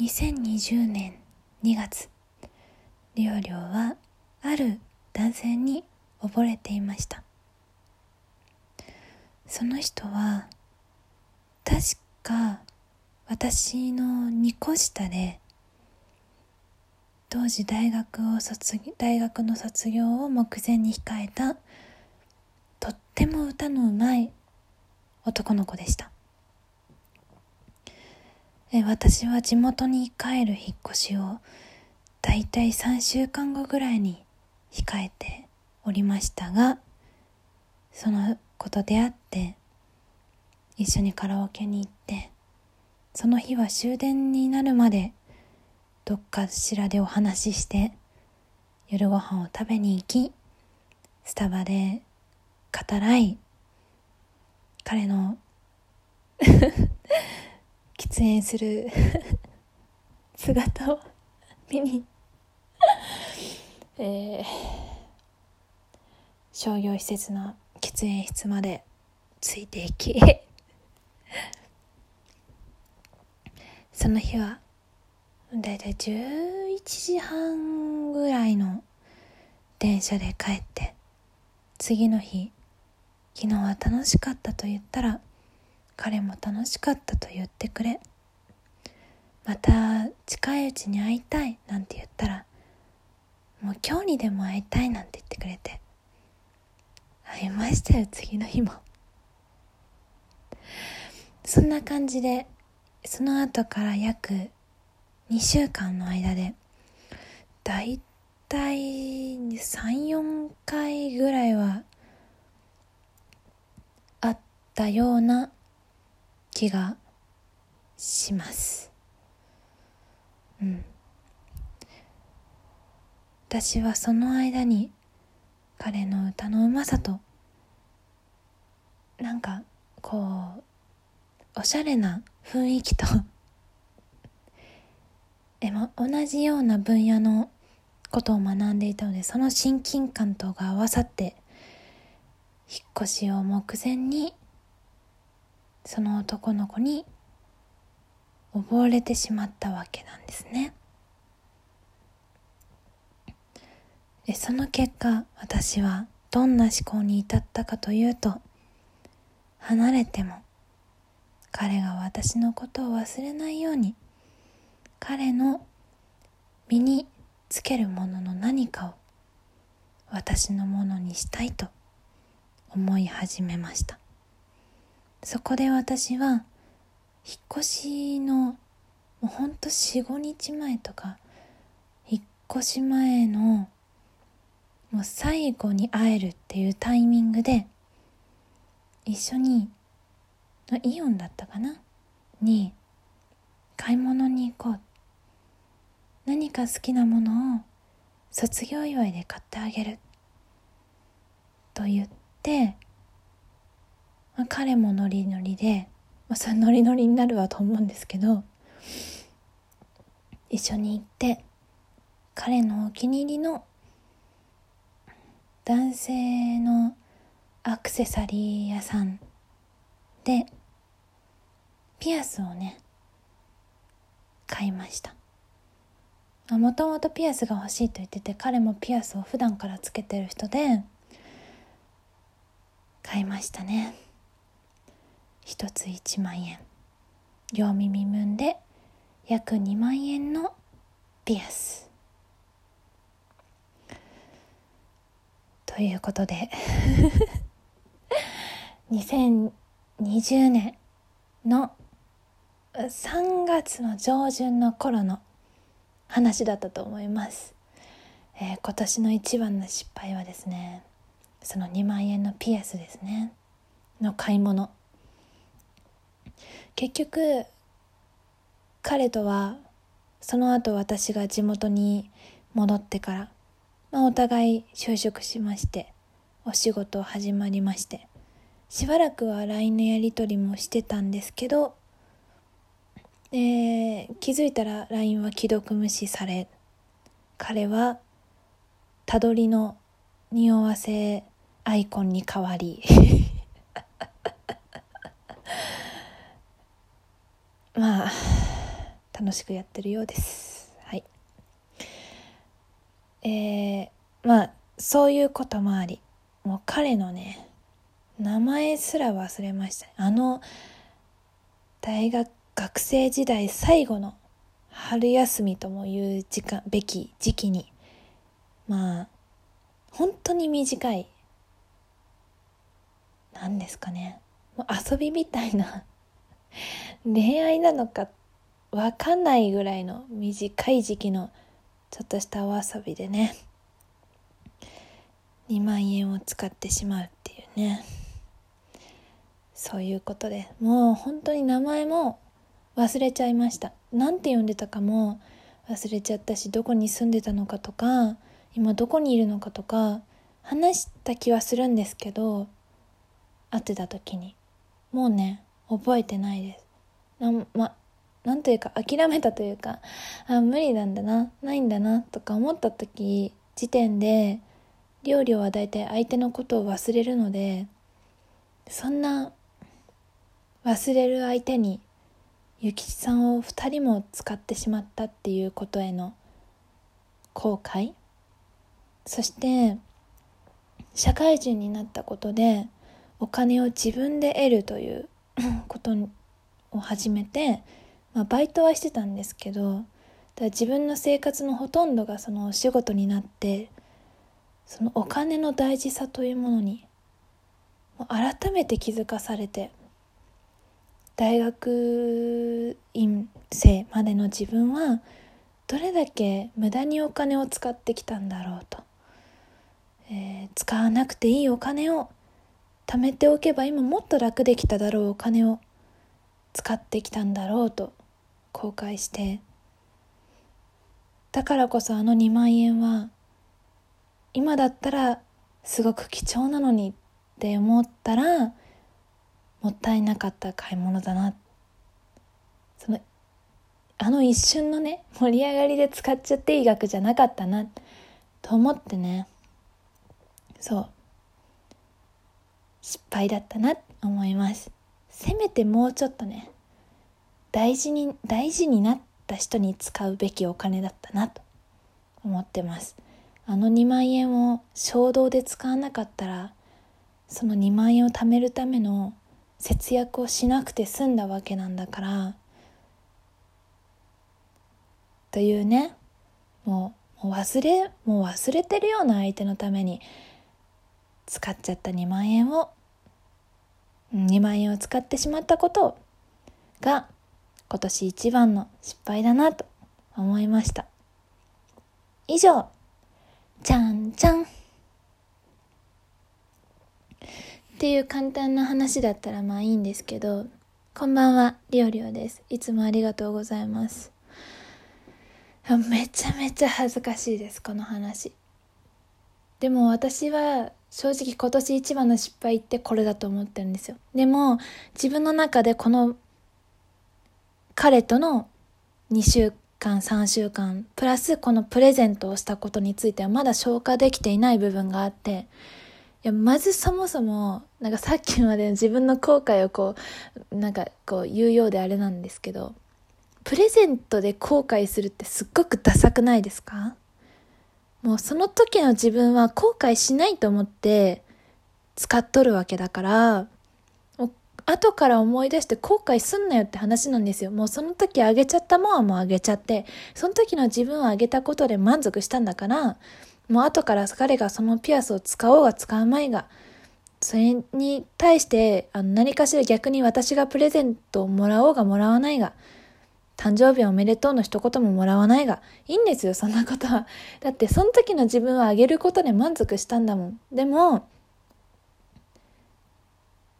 2020年2月りょうりょうはある男性に溺れていました。その人は確か私の2個下で当時大学を卒大学の卒業を目前に控えたとっても歌のうまい男の子でした。え私は地元に帰る引っ越しをだいたい3週間後ぐらいに控えておりましたがその子と出会って一緒にカラオケに行ってその日は終電になるまでどっかしらでお話しして夜ご飯を食べに行きスタバで語らい彼の 喫煙する 姿を見に、えー、商業施設の喫煙室までついていきその日はだいたい11時半ぐらいの電車で帰って次の日昨日は楽しかったと言ったら彼も楽しかったと言ってくれ。また近いうちに会いたいなんて言ったらもう今日にでも会いたいなんて言ってくれて。会いましたよ次の日も。そんな感じでその後から約2週間の間でだいたい34回ぐらいはあったような気がします。うん。私はその間に彼の歌のうまさとなんかこうおしゃれな雰囲気と え、ま、同じような分野のことを学んでいたのでその親近感とが合わさって引っ越しを目前にその男の子に溺れてしまったわけなんですね。でその結果私はどんな思考に至ったかというと離れても彼が私のことを忘れないように彼の身につけるものの何かを私のものにしたいと思い始めました。そこで私は引っ越しのもうほんと45日前とか引っ越し前のもう最後に会えるっていうタイミングで一緒にイオンだったかな？に買い物に行こう。何か好きなものを卒業祝いで買ってあげる。と言って、まあ、彼もノリノリで、まあ、それノリノリになるわと思うんですけど一緒に行って彼のお気に入りの男性のアクセサリー屋さんでピアスをね買いました。もともとピアスが欲しいと言ってて彼もピアスを普段からつけてる人で買いましたね。一つ1万円。両耳分で約2万円のピアス。ということで 2020年の3月の上旬の頃の話だったと思います、えー、今年の一番の失敗はですねその2万円のピアスですね。の買い物。結局彼とはその後私が地元に戻ってから、まあ、お互い就職しましてお仕事始まりましてしばらくは LINE のやり取りもしてたんですけどえー、気づいたら LINE は既読無視され彼はたどりの匂わせアイコンに変わりまあ楽しくやってるようです。はい。えー、まあそういうこともあり。もう彼のね名前すら忘れましたあの大学学生時代最後の春休みともいう時間べき時期にまあ本当に短い何ですかね。遊びみたいな恋愛なのか分かんないぐらいの短い時期のちょっとしたお遊びでね。2万円を使ってしまうっていうね。そういうことで。もう本当に名前も忘れちゃいました。何て呼んでたかも忘れちゃったしどこに住んでたのかとか今どこにいるのかとか話した気はするんですけど会ってた時に。もうね覚えてないです。なまなんというか諦めたというかあ無理なんだなないんだなとか思った時時点で料理は大体相手のことを忘れるのでそんな忘れる相手に諭吉さんを2人も使ってしまったっていうことへの後悔。そして社会人になったことでお金を自分で得るという ことを始めて、まあ、バイトはしてたんですけどだ自分の生活のほとんどがそのお仕事になってそのお金の大事さというものに改めて気づかされて大学院生までの自分はどれだけ無駄にお金を使ってきたんだろうと、えー、使わなくていいお金を貯めておけば今もっと楽できただろうお金を使ってきたんだろうと後悔して。だからこそあの2万円は今だったらすごく貴重なのにって思ったらもったいなかった買い物だなそのあの一瞬のね盛り上がりで使っちゃっていい額じゃなかったなと思ってね。そう。失敗だったなって思います。せめてもうちょっとね大事に大事になった人に使うべきお金だったなと思ってます。あの2万円を衝動で使わなかったらその2万円を貯めるための節約をしなくて済んだわけなんだからというねもう忘れもう忘れてるような相手のために使っちゃった2万円を2万円を使ってしまったことが今年一番の失敗だなと思いました以上じゃんじゃんっていう簡単な話だったらまあいいんですけど、こんばんは、りょうりょうです。いつもありがとうございます。めちゃめちゃ恥ずかしいです、この話。でも私は正直今年一番の失敗ってこれだと思ってるんですよ。でも自分の中でこの彼との2週間3週間プラスこのプレゼントをしたことについてはまだ消化できていない部分があっていや、まずそもそも、なんかさっきまでの 自分の後悔をこう、なんかこう言うようであれなんですけど、プレゼントで後悔するってすっごくダサくないですか？もうその時の自分は後悔しないと思って使っとるわけだから、後から思い出して後悔すんなよって話なんですよ。もうその時あげちゃったもんはもうあげちゃって、その時の自分をあげたことで満足したんだから、もう後から彼がそのピアスを使おうが使うまいが、それに対してあの何かしら逆に私がプレゼントをもらおうがもらわないが、誕生日おめでとうの一言ももらわないが、いいんですよ、そんなことは。だって、その時の自分はあげることで満足したんだもん。でも、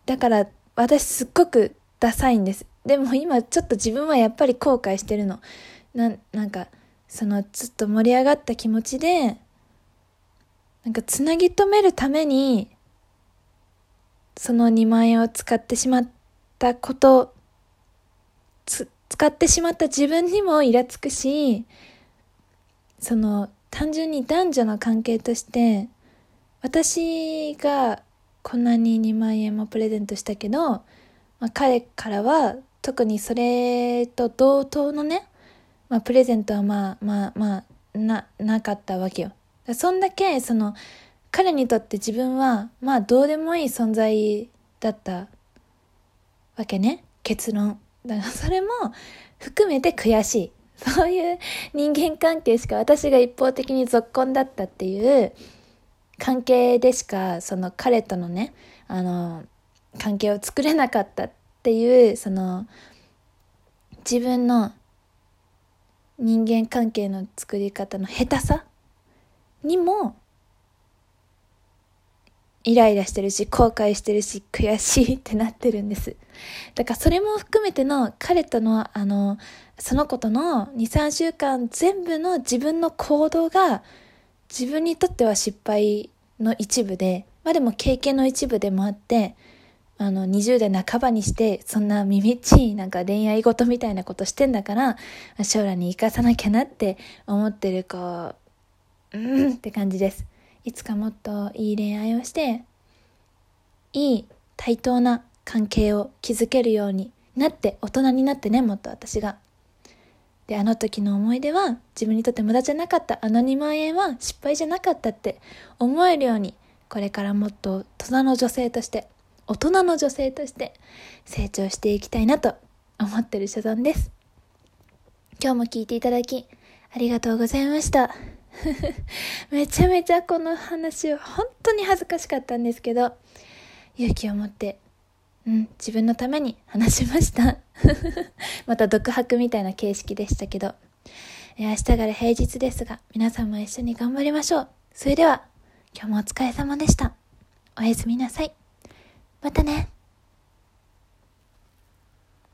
だから、私すっごくダサいんです。でも今ちょっと自分はやっぱり後悔してるの。な、なんか、その、ちょっと盛り上がった気持ちで、なんかつなぎ止めるために、その2万円を使ってしまったこと、使ってしまった自分にもイラつくし、その単純に男女の関係として、私がこんなに2万円もプレゼントしたけど、まあ、彼からは特にそれと同等のね、まあ、プレゼントはまあまあまあななかったわけよ。そんだけその彼にとって自分はまあどうでもいい存在だったわけね。結論。だからそれも含めて悔しい。そういう人間関係しか私が一方的に続婚だったっていう関係でしかその彼とのねあの関係を作れなかったっていうその自分の人間関係の作り方の下手さにもイライラしてるし後悔してるし悔しいってなってるんです。だからそれも含めての彼とのあのその子との23週間全部の自分の行動が自分にとっては失敗の一部でまあでも経験の一部でもあってあの20代半ばにしてそんな耳っちいなんか恋愛事みたいなことしてんだから将来に生かさなきゃなって思ってる子うんって感じです。いつかもっといい恋愛をして、いい対等な関係を築けるようになって、大人になってね、もっと私が。で、あの時の思い出は自分にとって無駄じゃなかった。あの2万円は失敗じゃなかったって思えるように、これからもっと大人の女性として、大人の女性として成長していきたいなと思ってる所存です。今日も聞いていただきありがとうございました。めちゃめちゃこの話は本当に恥ずかしかったんですけど、勇気を持って、うん、自分のために話しました。また独白みたいな形式でしたけど、え明日から平日ですが、皆さんも一緒に頑張りましょう。それでは、今日もお疲れ様でした。おやすみなさい。またね。